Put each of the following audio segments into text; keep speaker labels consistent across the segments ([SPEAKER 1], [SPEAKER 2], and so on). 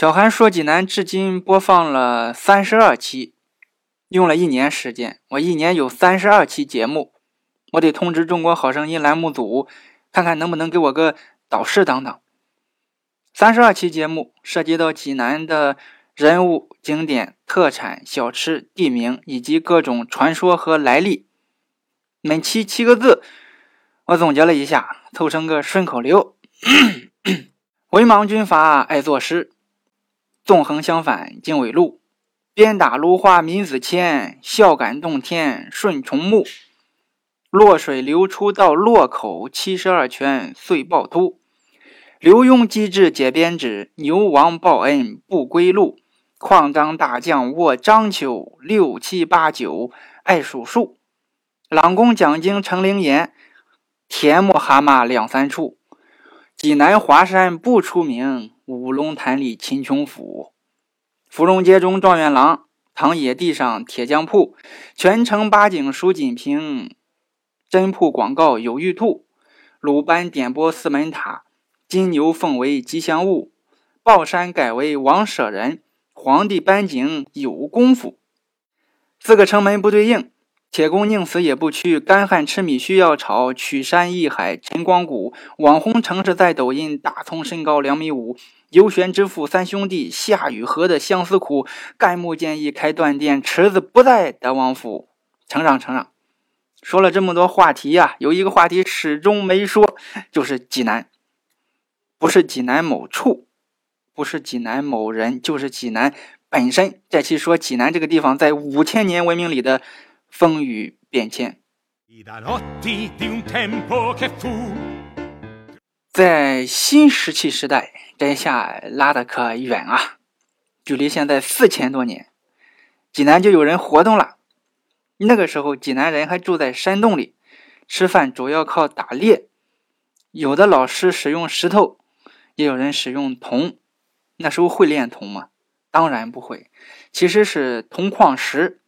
[SPEAKER 1] 小韩说济南至今播放了三十二期，用了一年时间。我一年有三十二期节目，我得通知中国好声音栏目组，看看能不能给我个导师当当。三十二期节目涉及到济南的人物、景点、特产、小吃、地名以及各种传说和来历。每期七个字，我总结了一下，凑成个顺口溜：文盲军阀爱作诗。纵横相反，经纬路；鞭打芦花民子千，孝感动天顺重木。洛水流出到洛口，七十二泉遂趵突。刘墉机智解编指，牛王报恩不归路。矿张大将卧章丘，六七八九爱数数。朗公讲经成灵言，田木蛤蟆两三处。济南华山不出名。五龙潭里秦琼府，芙蓉街中状元郎，唐野地上铁匠铺，全城八景数锦屏，真铺广告有玉兔，鲁班点拨四门塔，金牛奉为吉祥物，豹山改为王舍人，皇帝颁景有功夫，四个城门不对应。铁公宁死也不屈，干旱吃米需要炒。曲山义海陈光谷，网红城市在抖音。大葱身高两米五，游玄之父三兄弟，夏雨荷的相思苦。干木建议开断电，池子不在德王府。承让承让。说了这么多话题呀，有一个话题始终没说，就是济南，不是济南某处，不是济南某人，就是济南本身。这期说济南这个地方在五千年文明里的。风雨变迁，在新石器时代，这下拉的可远啊！距离现在四千多年，济南就有人活动了。那个时候，济南人还住在山洞里，吃饭主要靠打猎。有的老师使用石头，也有人使用铜。那时候会炼铜吗？当然不会，其实是铜矿石。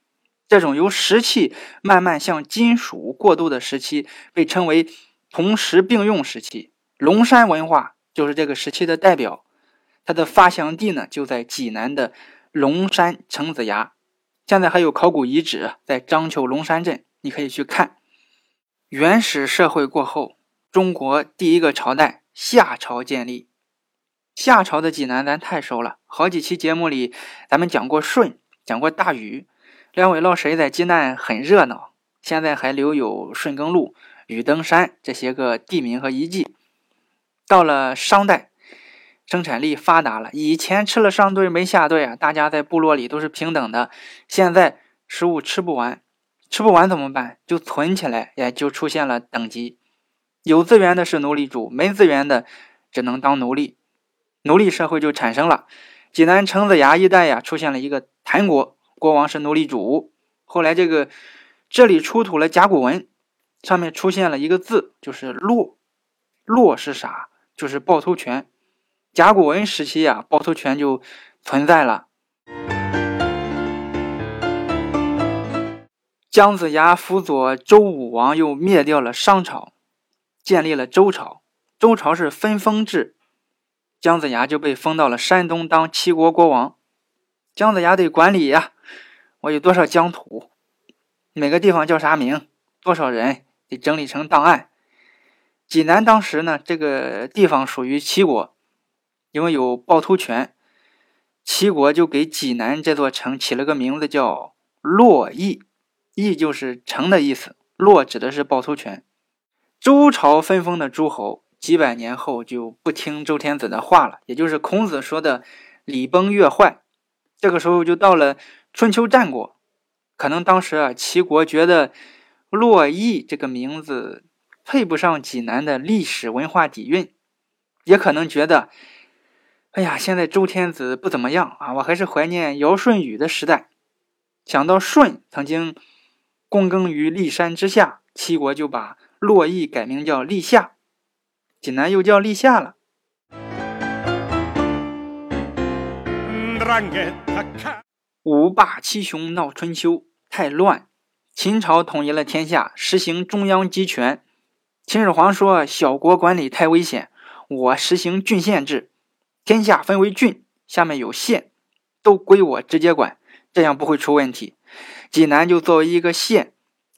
[SPEAKER 1] 这种由石器慢慢向金属过渡的时期，被称为铜石并用时期。龙山文化就是这个时期的代表，它的发祥地呢就在济南的龙山城子崖。现在还有考古遗址在章丘龙山镇，你可以去看。原始社会过后，中国第一个朝代夏朝建立。夏朝的济南咱太熟了，好几期节目里咱们讲过舜，讲过大禹。两位老师在济南很热闹，现在还留有顺耕路、雨登山这些个地名和遗迹。到了商代，生产力发达了，以前吃了上顿没下顿啊，大家在部落里都是平等的。现在食物吃不完，吃不完怎么办？就存起来，也就出现了等级。有资源的是奴隶主，没资源的只能当奴隶，奴隶社会就产生了。济南城子崖一带呀，出现了一个谭国。国王是奴隶主，后来这个这里出土了甲骨文，上面出现了一个字，就是“骆”。骆是啥？就是趵突泉。甲骨文时期啊，趵突泉就存在了。姜子牙辅佐周武王，又灭掉了商朝，建立了周朝。周朝是分封制，姜子牙就被封到了山东当齐国国王。姜子牙得管理呀。我有多少疆土？每个地方叫啥名？多少人？得整理成档案。济南当时呢，这个地方属于齐国，因为有趵突泉，齐国就给济南这座城起了个名字叫洛邑，邑就是城的意思，洛指的是趵突泉。周朝分封的诸侯，几百年后就不听周天子的话了，也就是孔子说的“礼崩乐坏”。这个时候就到了。春秋战国，可能当时啊，齐国觉得“洛邑”这个名字配不上济南的历史文化底蕴，也可能觉得，哎呀，现在周天子不怎么样啊，我还是怀念尧舜禹的时代。想到舜曾经躬耕于骊山之下，齐国就把洛邑改名叫历下，济南又叫历下了。五霸七雄闹春秋，太乱。秦朝统一了天下，实行中央集权。秦始皇说：“小国管理太危险，我实行郡县制，天下分为郡，下面有县，都归我直接管，这样不会出问题。济南就作为一个县，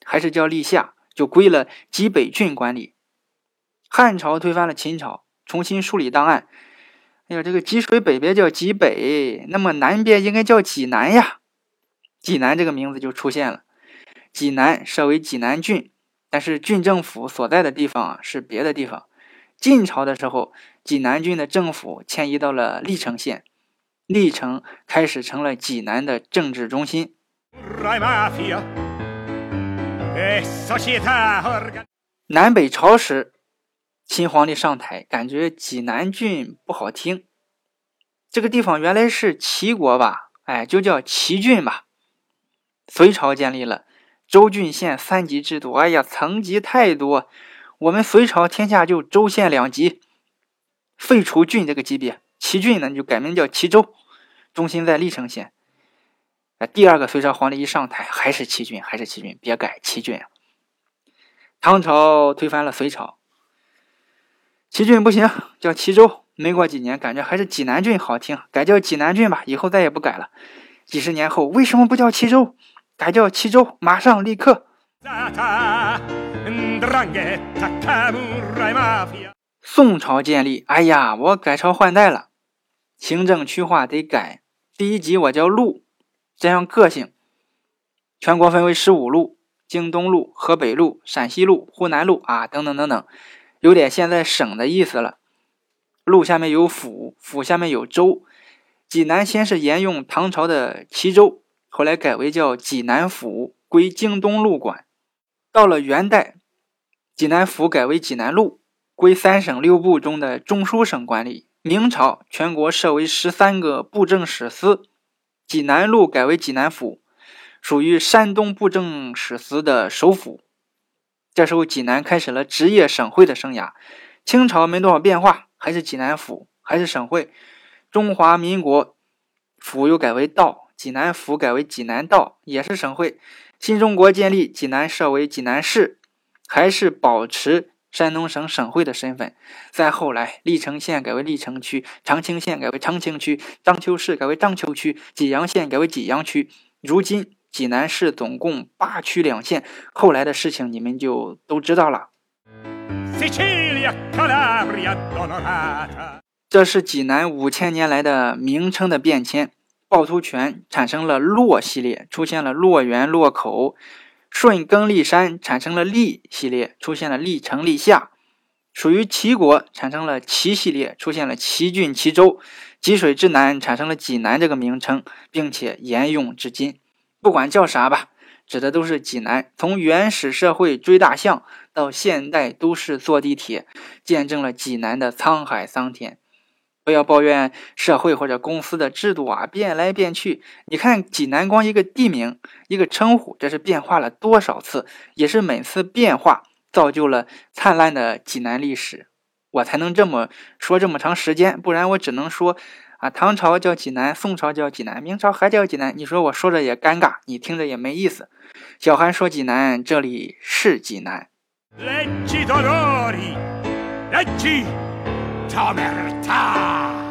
[SPEAKER 1] 还是叫历下，就归了济北郡管理。汉朝推翻了秦朝，重新梳理档案。哎呀，这个济水北边叫济北，那么南边应该叫济南呀。济南这个名字就出现了。济南设为济南郡，但是郡政府所在的地方啊是别的地方。晋朝的时候，济南郡的政府迁移到了历城县，历城开始成了济南的政治中心。南北朝时，秦皇帝上台，感觉济南郡不好听，这个地方原来是齐国吧？哎，就叫齐郡吧。隋朝建立了州郡县三级制度，哎呀，层级太多。我们隋朝天下就州县两级，废除郡这个级别，齐郡呢就改名叫齐州，中心在历城县。哎，第二个隋朝皇帝一上台还是齐郡，还是齐郡，别改齐郡。唐朝推翻了隋朝，齐郡不行，叫齐州。没过几年，感觉还是济南郡好听，改叫济南郡吧，以后再也不改了。几十年后，为什么不叫齐州，改叫齐州？马上立刻。宋朝建立，哎呀，我改朝换代了，行政区划得改。第一级我叫路，这样个性。全国分为十五路：京东路、河北路、陕西路、湖南路啊，等等等等，有点现在省的意思了。路下面有府，府下面有州。济南先是沿用唐朝的齐州，后来改为叫济南府，归京东路管。到了元代。济南府改为济南路，归三省六部中的中书省管理。明朝全国设为十三个布政使司，济南路改为济南府，属于山东布政使司的首府。这时候，济南开始了职业省会的生涯。清朝没多少变化，还是济南府，还是省会。中华民国，府又改为道，济南府改为济南道，也是省会。新中国建立，济南设为济南市。还是保持山东省省会的身份。再后来，历城县改为历城区，长清县改为长清区，章丘市改为章丘区，济阳县改为济阳区。如今，济南市总共八区两县。后来的事情你们就都知道了。这是济南五千年来的名称的变迁。趵突泉产生了洛系列，出现了洛源、洛口。顺耕历山产生了历系列，出现了历城、历夏；属于齐国产生了齐系列，出现了齐郡、齐州。济水之南产生了济南这个名称，并且沿用至今。不管叫啥吧，指的都是济南。从原始社会追大象，到现代都市坐地铁，见证了济南的沧海桑田。不要抱怨社会或者公司的制度啊，变来变去。你看济南光一个地名、一个称呼，这是变化了多少次？也是每次变化造就了灿烂的济南历史。我才能这么说这么长时间，不然我只能说啊，唐朝叫济南，宋朝叫济南，明朝还叫济南。你说我说着也尴尬，你听着也没意思。小韩说济南，这里是济南。Tomerta!